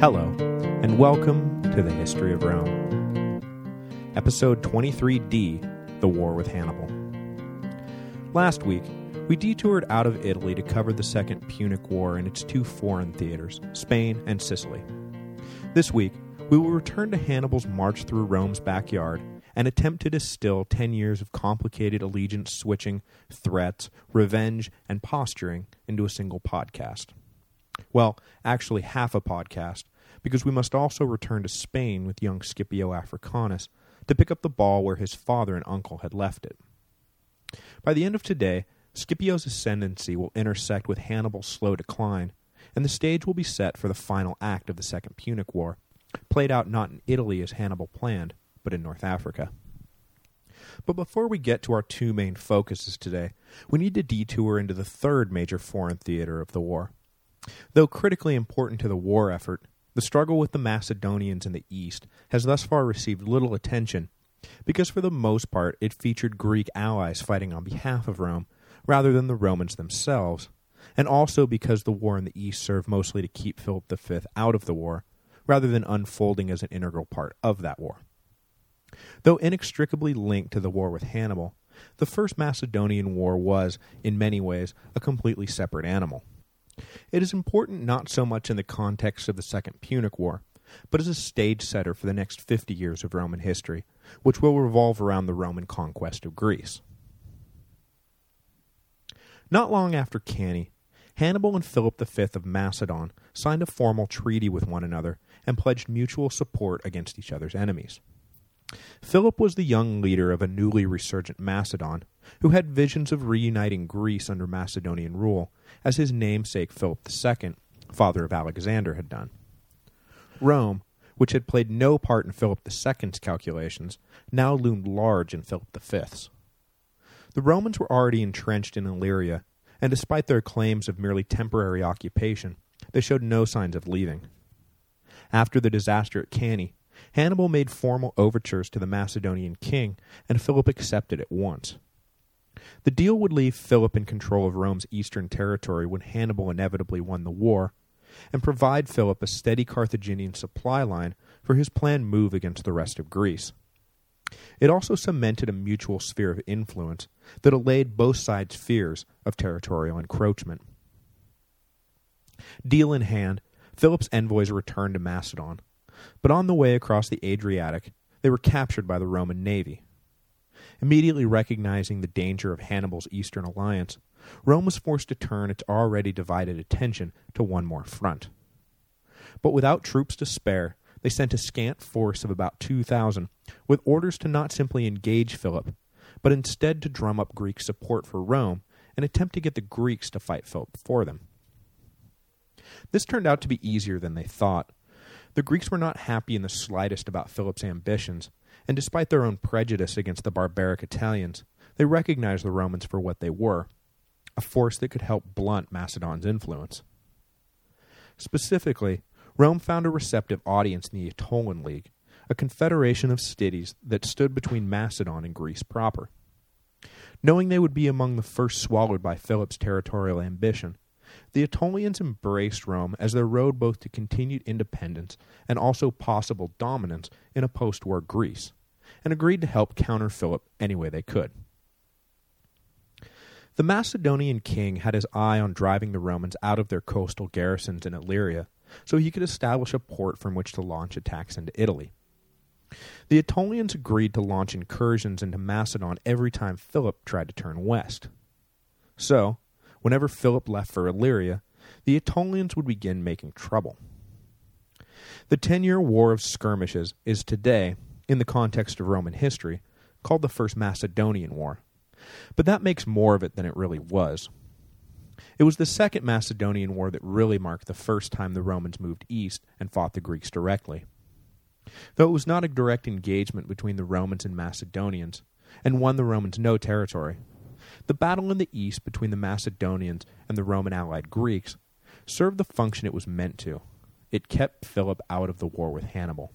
Hello, and welcome to the History of Rome. Episode 23D, The War with Hannibal. Last week, we detoured out of Italy to cover the Second Punic War and its two foreign theaters, Spain and Sicily. This week, we will return to Hannibal's march through Rome's backyard and attempt to distill 10 years of complicated allegiance switching, threats, revenge, and posturing into a single podcast. Well, actually half a podcast, because we must also return to Spain with young Scipio Africanus to pick up the ball where his father and uncle had left it. By the end of today, Scipio's ascendancy will intersect with Hannibal's slow decline, and the stage will be set for the final act of the Second Punic War, played out not in Italy as Hannibal planned, but in North Africa. But before we get to our two main focuses today, we need to detour into the third major foreign theater of the war. Though critically important to the war effort, the struggle with the Macedonians in the east has thus far received little attention, because for the most part it featured Greek allies fighting on behalf of Rome, rather than the Romans themselves, and also because the war in the east served mostly to keep Philip V out of the war, rather than unfolding as an integral part of that war. Though inextricably linked to the war with Hannibal, the First Macedonian War was, in many ways, a completely separate animal. It is important not so much in the context of the Second Punic War, but as a stage setter for the next 50 years of Roman history, which will revolve around the Roman conquest of Greece. Not long after Cannae, Hannibal and Philip V of Macedon signed a formal treaty with one another and pledged mutual support against each other's enemies. Philip was the young leader of a newly resurgent Macedon, who had visions of reuniting Greece under Macedonian rule, as his namesake Philip II, father of Alexander, had done. Rome, which had played no part in Philip II's calculations, now loomed large in Philip V's. The Romans were already entrenched in Illyria, and despite their claims of merely temporary occupation, they showed no signs of leaving. After the disaster at Cannae, Hannibal made formal overtures to the Macedonian king, and Philip accepted at once. The deal would leave Philip in control of Rome's eastern territory when Hannibal inevitably won the war, and provide Philip a steady Carthaginian supply line for his planned move against the rest of Greece. It also cemented a mutual sphere of influence that allayed both sides' fears of territorial encroachment. Deal in hand, Philip's envoys returned to Macedon, but on the way across the Adriatic, they were captured by the Roman navy. Immediately recognizing the danger of Hannibal's eastern alliance, Rome was forced to turn its already divided attention to one more front. But without troops to spare, they sent a scant force of about 2,000, with orders to not simply engage Philip, but instead to drum up Greek support for Rome and attempt to get the Greeks to fight Philip for them. This turned out to be easier than they thought, the Greeks were not happy in the slightest about Philip's ambitions, and despite their own prejudice against the barbaric Italians, they recognized the Romans for what they were, a force that could help blunt Macedon's influence. Specifically, Rome found a receptive audience in the Aetolian League, a confederation of cities that stood between Macedon and Greece proper. Knowing they would be among the first swallowed by Philip's territorial ambition, the Aetolians embraced Rome as their road both to continued independence and also possible dominance in a post-war Greece, and agreed to help counter Philip any way they could. The Macedonian king had his eye on driving the Romans out of their coastal garrisons in Illyria, so he could establish a port from which to launch attacks into Italy. The Aetolians agreed to launch incursions into Macedon every time Philip tried to turn west. So, whenever Philip left for Illyria, the Aetolians would begin making trouble. The ten-year War of Skirmishes is today, in the context of Roman history, called the First Macedonian War, but that makes more of it than it really was. It was the Second Macedonian War that really marked the first time the Romans moved east and fought the Greeks directly. Though it was not a direct engagement between the Romans and Macedonians, and won the Romans no territory, the battle in the east between the Macedonians and the Roman allied Greeks served the function it was meant to. It kept Philip out of the war with Hannibal.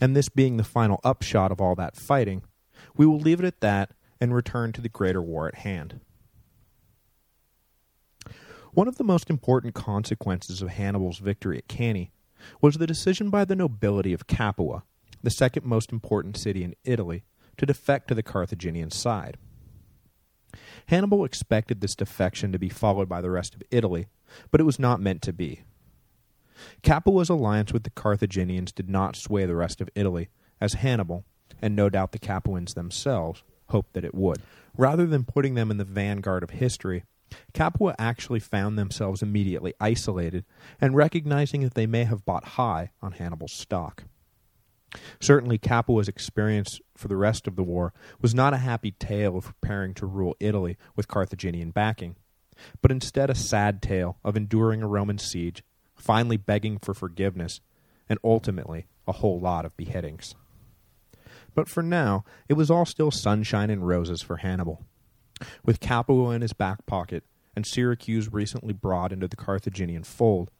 And this being the final upshot of all that fighting, we will leave it at that and return to the greater war at hand. One of the most important consequences of Hannibal's victory at Cannae was the decision by the nobility of Capua, the second most important city in Italy, to defect to the Carthaginian side. Hannibal expected this defection to be followed by the rest of Italy, but it was not meant to be. Capua's alliance with the Carthaginians did not sway the rest of Italy, as Hannibal, and no doubt the Capuans themselves, hoped that it would. Rather than putting them in the vanguard of history, Capua actually found themselves immediately isolated and recognizing that they may have bought high on Hannibal's stock. Certainly Capua's experience for the rest of the war was not a happy tale of preparing to rule Italy with Carthaginian backing, but instead a sad tale of enduring a Roman siege, finally begging for forgiveness, and ultimately a whole lot of beheadings. But for now, it was all still sunshine and roses for Hannibal. With Capua in his back pocket, and Syracuse recently brought into the Carthaginian fold,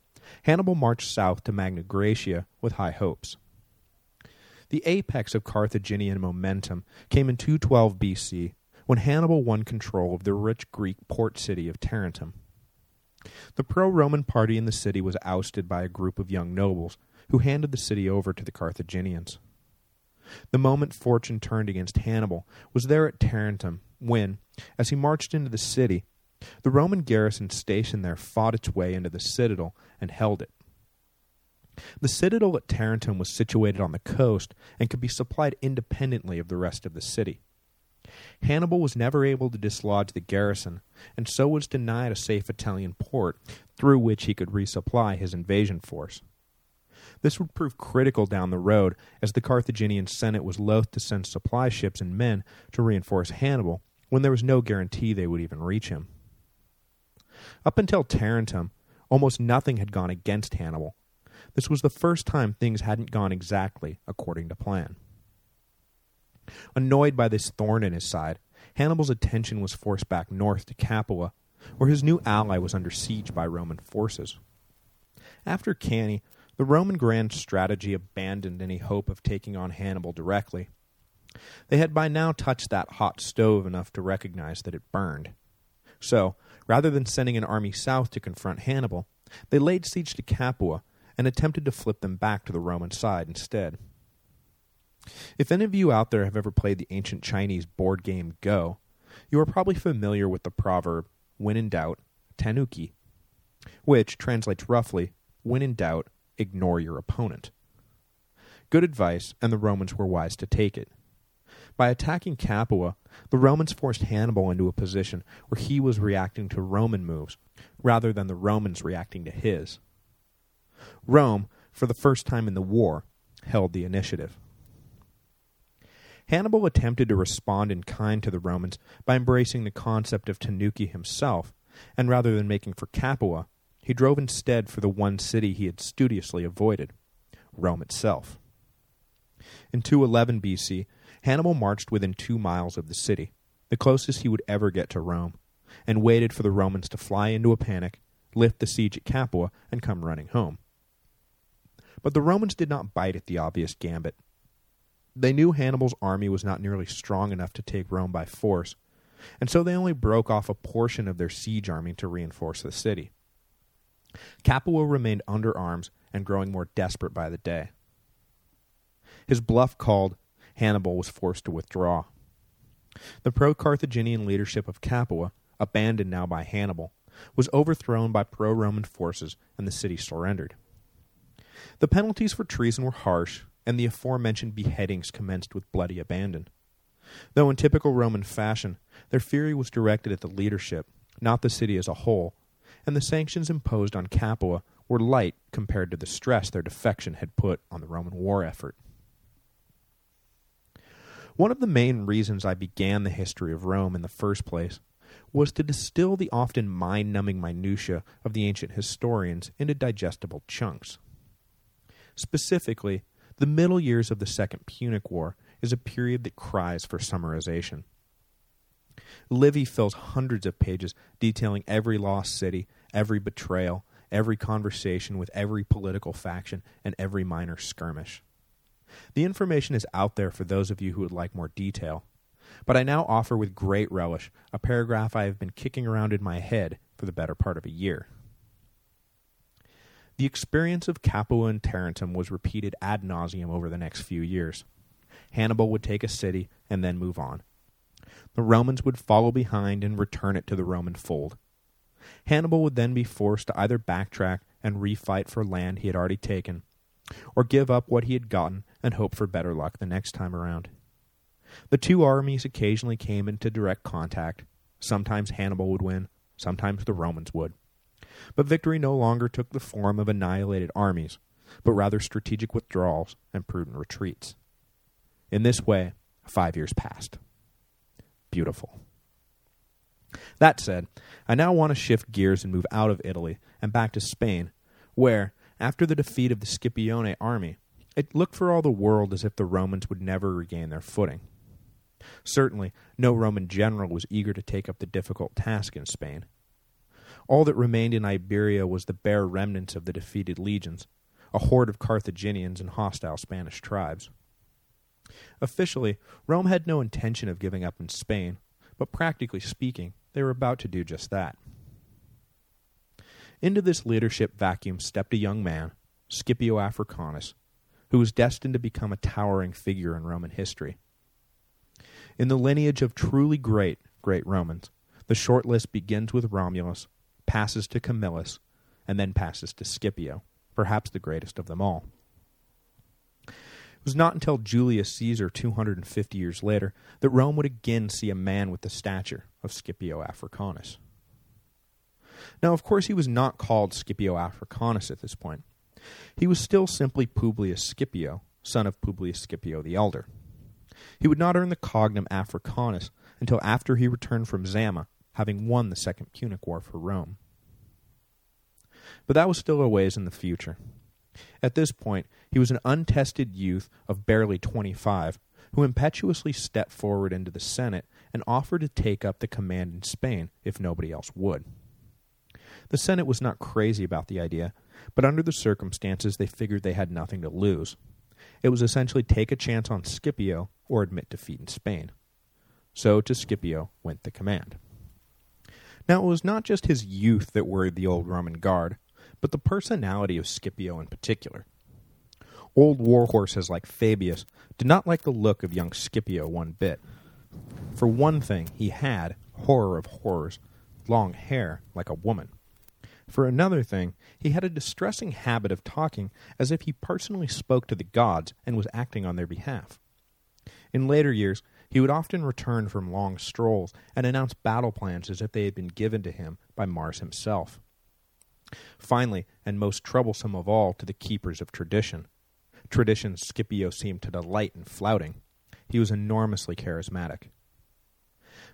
Hannibal marched south to Magna Graecia with high hopes. The apex of Carthaginian momentum came in 212 BC, when Hannibal won control of the rich Greek port city of Tarentum. The pro-Roman party in the city was ousted by a group of young nobles, who handed the city over to the Carthaginians. The moment fortune turned against Hannibal was there at Tarentum, when, as he marched into the city, the Roman garrison stationed there fought its way into the citadel and held it. The citadel at Tarentum was situated on the coast and could be supplied independently of the rest of the city. Hannibal was never able to dislodge the garrison, and so was denied a safe Italian port through which he could resupply his invasion force. This would prove critical down the road, as the Carthaginian Senate was loath to send supply ships and men to reinforce Hannibal when there was no guarantee they would even reach him. Up until Tarentum, almost nothing had gone against Hannibal. This was the first time things hadn't gone exactly according to plan. Annoyed by this thorn in his side, Hannibal's attention was forced back north to Capua, where his new ally was under siege by Roman forces. After Cannae, the Roman grand strategy abandoned any hope of taking on Hannibal directly. They had by now touched that hot stove enough to recognize that it burned. So, rather than sending an army south to confront Hannibal, they laid siege to Capua and attempted to flip them back to the Roman side instead. If any of you out there have ever played the ancient Chinese board game Go, you are probably familiar with the proverb, when in doubt, tenuki, which translates roughly, when in doubt, ignore your opponent. Good advice, and the Romans were wise to take it. By attacking Capua, the Romans forced Hannibal into a position where he was reacting to Roman moves, rather than the Romans reacting to his. Rome, for the first time in the war, held the initiative. Hannibal attempted to respond in kind to the Romans by embracing the concept of Tenuki himself, and rather than making for Capua, he drove instead for the one city he had studiously avoided, Rome itself. In 211 BC, Hannibal marched within two miles of the city, the closest he would ever get to Rome, and waited for the Romans to fly into a panic, lift the siege at Capua, and come running home. But the Romans did not bite at the obvious gambit. They knew Hannibal's army was not nearly strong enough to take Rome by force, and so they only broke off a portion of their siege army to reinforce the city. Capua remained under arms and growing more desperate by the day. His bluff called, Hannibal was forced to withdraw. The pro-Carthaginian leadership of Capua, abandoned now by Hannibal, was overthrown by pro-Roman forces and the city surrendered. The penalties for treason were harsh, and the aforementioned beheadings commenced with bloody abandon. Though in typical Roman fashion, their fury was directed at the leadership, not the city as a whole, and the sanctions imposed on Capua were light compared to the stress their defection had put on the Roman war effort. One of the main reasons I began the history of Rome in the first place was to distill the often mind-numbing minutiae of the ancient historians into digestible chunks. Specifically, the middle years of the Second Punic War is a period that cries for summarization. Livy fills hundreds of pages detailing every lost city, every betrayal, every conversation with every political faction, and every minor skirmish. The information is out there for those of you who would like more detail, but I now offer with great relish a paragraph I have been kicking around in my head for the better part of a year. The experience of Capua and Tarentum was repeated ad nauseum over the next few years. Hannibal would take a city and then move on. The Romans would follow behind and return it to the Roman fold. Hannibal would then be forced to either backtrack and refight for land he had already taken, or give up what he had gotten and hope for better luck the next time around. The two armies occasionally came into direct contact. Sometimes Hannibal would win, sometimes the Romans would. But victory no longer took the form of annihilated armies, but rather strategic withdrawals and prudent retreats. In this way, five years passed. Beautiful. That said, I now want to shift gears and move out of Italy and back to Spain, where, after the defeat of the Scipione army, it looked for all the world as if the Romans would never regain their footing. Certainly, no Roman general was eager to take up the difficult task in Spain. All that remained in Iberia was the bare remnants of the defeated legions, a horde of Carthaginians and hostile Spanish tribes. Officially, Rome had no intention of giving up in Spain, but practically speaking, they were about to do just that. Into this leadership vacuum stepped a young man, Scipio Africanus, who was destined to become a towering figure in Roman history. In the lineage of truly great, great Romans, the short list begins with Romulus, passes to Camillus, and then passes to Scipio, perhaps the greatest of them all. It was not until Julius Caesar 250 years later that Rome would again see a man with the stature of Scipio Africanus. Now, of course, he was not called Scipio Africanus at this point. He was still simply Publius Scipio, son of Publius Scipio the Elder. He would not earn the cognomen Africanus until after he returned from Zama, having won the Second Punic War for Rome. But that was still a ways in the future. At this point, he was an untested youth of barely 25 who impetuously stepped forward into the Senate and offered to take up the command in Spain if nobody else would. The Senate was not crazy about the idea, but under the circumstances they figured they had nothing to lose. It was essentially take a chance on Scipio or admit defeat in Spain. So to Scipio went the command. Now it was not just his youth that worried the old Roman guard, but the personality of Scipio in particular. Old warhorses like Fabius did not like the look of young Scipio one bit. For one thing, he had, horror of horrors, long hair like a woman. For another thing, he had a distressing habit of talking as if he personally spoke to the gods and was acting on their behalf. In later years, he would often return from long strolls and announce battle plans as if they had been given to him by Mars himself. Finally, and most troublesome of all to the keepers of tradition, tradition Scipio seemed to delight in flouting, he was enormously charismatic.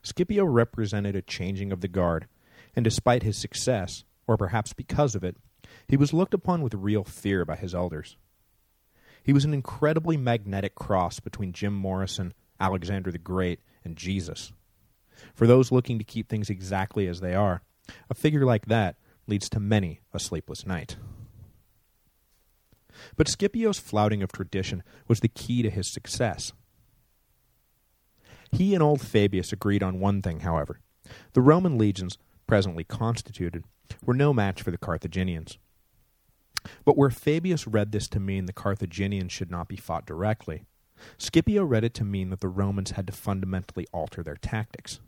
Scipio represented a changing of the guard, and despite his success, or perhaps because of it, he was looked upon with real fear by his elders. He was an incredibly magnetic cross between Jim Morrison, Alexander the Great, and Jesus. For those looking to keep things exactly as they are, a figure like that leads to many a sleepless night. But Scipio's flouting of tradition was the key to his success. He and old Fabius agreed on one thing, however. The Roman legions, presently constituted, were no match for the Carthaginians. But where Fabius read this to mean the Carthaginians should not be fought directly, Scipio read it to mean that the Romans had to fundamentally alter their tactics.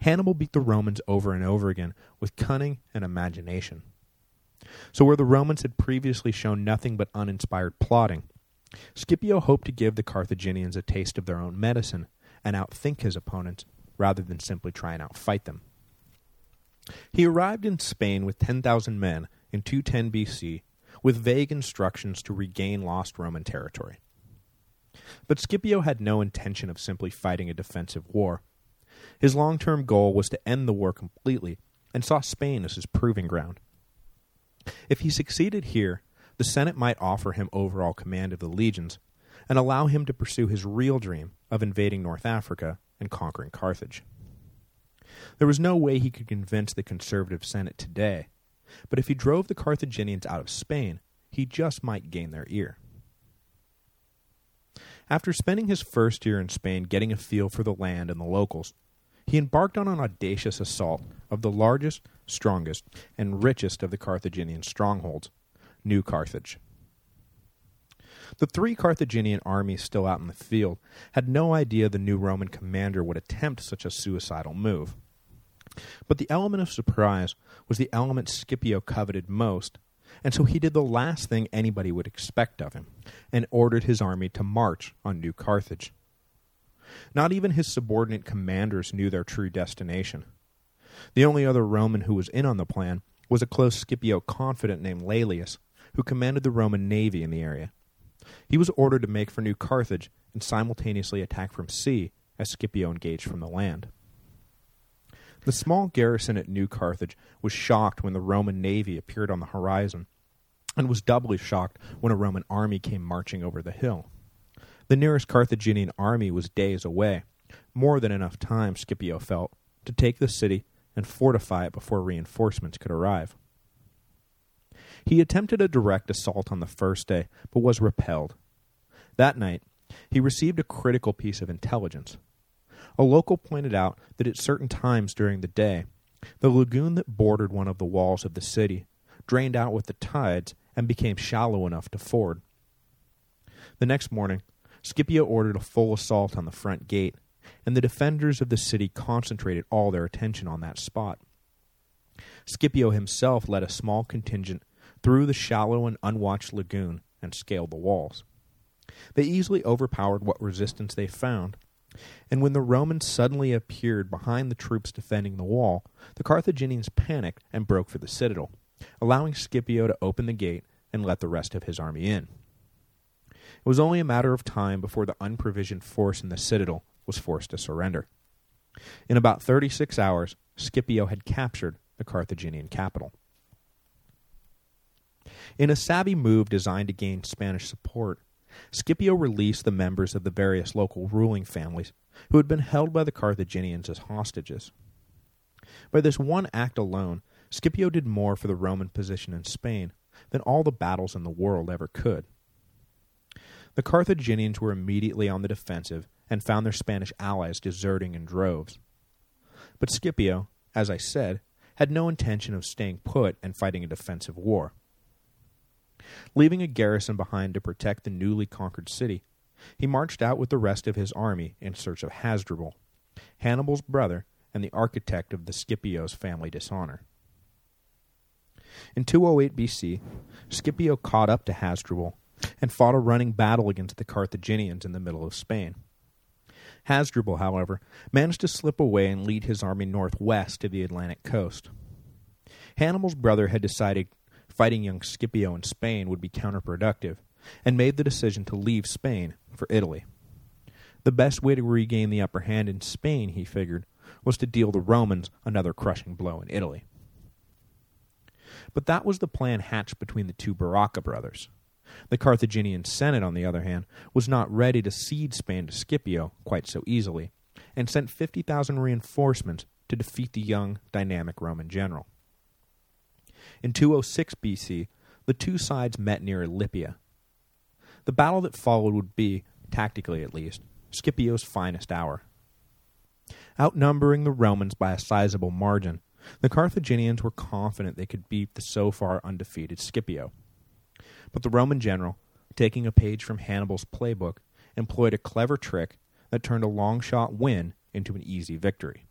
Hannibal beat the Romans over and over again with cunning and imagination. So where the Romans had previously shown nothing but uninspired plotting, Scipio hoped to give the Carthaginians a taste of their own medicine and outthink his opponents rather than simply try and outfight them. He arrived in Spain with 10,000 men in 210 BC with vague instructions to regain lost Roman territory. But Scipio had no intention of simply fighting a defensive war. His long-term goal was to end the war completely and saw Spain as his proving ground. If he succeeded here, the Senate might offer him overall command of the legions and allow him to pursue his real dream of invading North Africa and conquering Carthage. There was no way he could convince the conservative Senate today, but if he drove the Carthaginians out of Spain, he just might gain their ear. After spending his first year in Spain getting a feel for the land and the locals, he embarked on an audacious assault of the largest, strongest, and richest of the Carthaginian strongholds, New Carthage. The three Carthaginian armies still out in the field had no idea the new Roman commander would attempt such a suicidal move. But the element of surprise was the element Scipio coveted most, and so he did the last thing anybody would expect of him, and ordered his army to march on New Carthage. Not even his subordinate commanders knew their true destination. The only other Roman who was in on the plan was a close Scipio confidant named Laelius, who commanded the Roman navy in the area. He was ordered to make for New Carthage and simultaneously attack from sea as Scipio engaged from the land. The small garrison at New Carthage was shocked when the Roman navy appeared on the horizon, and was doubly shocked when a Roman army came marching over the hill. The nearest Carthaginian army was days away, more than enough time, Scipio felt, to take the city and fortify it before reinforcements could arrive. He attempted a direct assault on the first day, but was repelled. That night, he received a critical piece of intelligence. A local pointed out that at certain times during the day, the lagoon that bordered one of the walls of the city drained out with the tides and became shallow enough to ford. The next morning, Scipio ordered a full assault on the front gate, and the defenders of the city concentrated all their attention on that spot. Scipio himself led a small contingent through the shallow and unwatched lagoon and scaled the walls. They easily overpowered what resistance they found, and when the Romans suddenly appeared behind the troops defending the wall, the Carthaginians panicked and broke for the citadel, allowing Scipio to open the gate and let the rest of his army in. It was only a matter of time before the unprovisioned force in the citadel was forced to surrender. In about 36 hours, Scipio had captured the Carthaginian capital. In a savvy move designed to gain Spanish support, Scipio released the members of the various local ruling families who had been held by the Carthaginians as hostages. By this one act alone, Scipio did more for the Roman position in Spain than all the battles in the world ever could. The Carthaginians were immediately on the defensive and found their Spanish allies deserting in droves. But Scipio, as I said, had no intention of staying put and fighting a defensive war. Leaving a garrison behind to protect the newly conquered city, he marched out with the rest of his army in search of Hasdrubal, Hannibal's brother and the architect of the Scipio's family dishonor. In 208 BC, Scipio caught up to Hasdrubal and fought a running battle against the Carthaginians in the middle of Spain. Hasdrubal, however, managed to slip away and lead his army northwest to the Atlantic coast. Hannibal's brother had decided fighting young Scipio in Spain would be counterproductive, and made the decision to leave Spain for Italy. The best way to regain the upper hand in Spain, he figured, was to deal the Romans another crushing blow in Italy. But that was the plan hatched between the two Baraka brothers. The Carthaginian Senate, on the other hand, was not ready to cede Spain to Scipio quite so easily, and sent 50,000 reinforcements to defeat the young, dynamic Roman general. In 206 BC, the two sides met near Ilipa. The battle that followed would be, tactically at least, Scipio's finest hour. Outnumbering the Romans by a sizable margin, the Carthaginians were confident they could beat the so far undefeated Scipio. But the Roman general, taking a page from Hannibal's playbook, employed a clever trick that turned a long-shot win into an easy victory.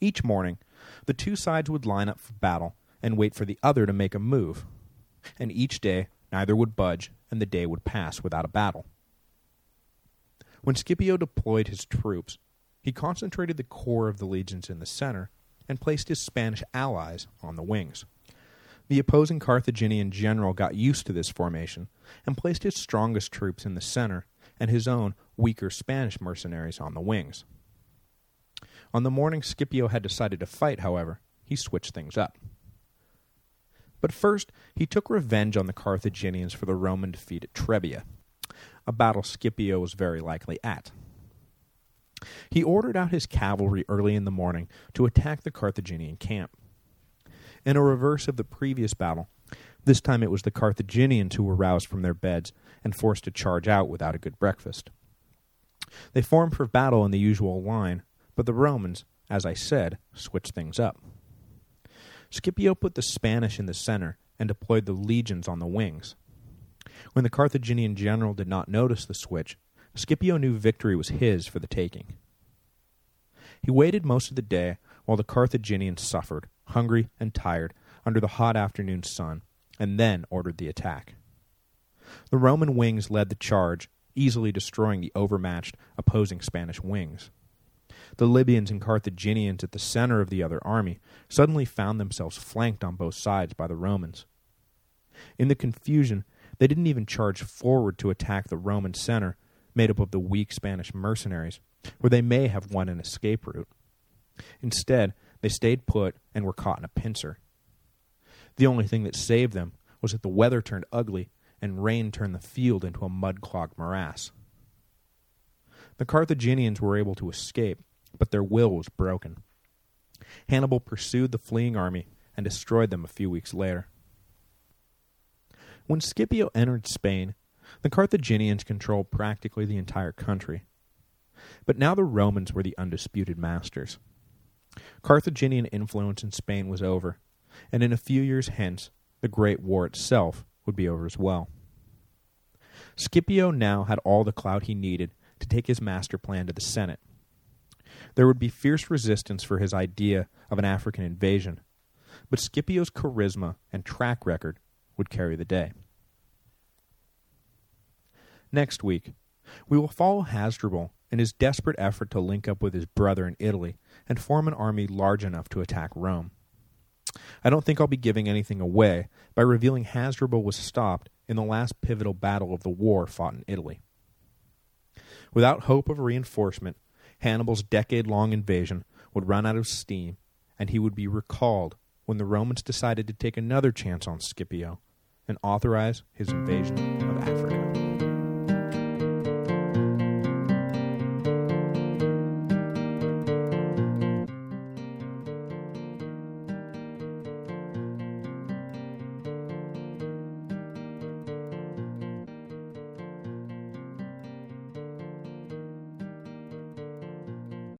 Each morning, the two sides would line up for battle and wait for the other to make a move, and each day neither would budge and the day would pass without a battle. When Scipio deployed his troops, he concentrated the core of the legions in the center and placed his Spanish allies on the wings. The opposing Carthaginian general got used to this formation and placed his strongest troops in the center and his own weaker Spanish mercenaries on the wings. On the morning Scipio had decided to fight, however, he switched things up. But first, he took revenge on the Carthaginians for the Roman defeat at Trebia, a battle Scipio was very likely at. He ordered out his cavalry early in the morning to attack the Carthaginian camp. In a reverse of the previous battle, this time it was the Carthaginians who were roused from their beds and forced to charge out without a good breakfast. They formed for battle in the usual line, but the Romans, as I said, switched things up. Scipio put the Spanish in the center and deployed the legions on the wings. When the Carthaginian general did not notice the switch, Scipio knew victory was his for the taking. He waited most of the day while the Carthaginians suffered, hungry and tired, under the hot afternoon sun, and then ordered the attack. The Roman wings led the charge, easily destroying the overmatched opposing Spanish wings. The Libyans and Carthaginians at the center of the other army suddenly found themselves flanked on both sides by the Romans. In the confusion, they didn't even charge forward to attack the Roman center, made up of the weak Spanish mercenaries, where they may have won an escape route. Instead, they stayed put and were caught in a pincer. The only thing that saved them was that the weather turned ugly and rain turned the field into a mud-clogged morass. The Carthaginians were able to escape, but their will was broken. Hannibal pursued the fleeing army and destroyed them a few weeks later. When Scipio entered Spain, the Carthaginians controlled practically the entire country. But now the Romans were the undisputed masters. Carthaginian influence in Spain was over, and in a few years hence, the Great War itself would be over as well. Scipio now had all the clout he needed to take his master plan to the Senate. There would be fierce resistance for his idea of an African invasion, but Scipio's charisma and track record would carry the day. Next week, we will follow Hasdrubal in his desperate effort to link up with his brother in Italy and form an army large enough to attack Rome. I don't think I'll be giving anything away by revealing Hasdrubal was stopped in the last pivotal battle of the war fought in Italy. Without hope of reinforcement, Hannibal's decade-long invasion would run out of steam, and he would be recalled when the Romans decided to take another chance on Scipio and authorize his invasion of Africa.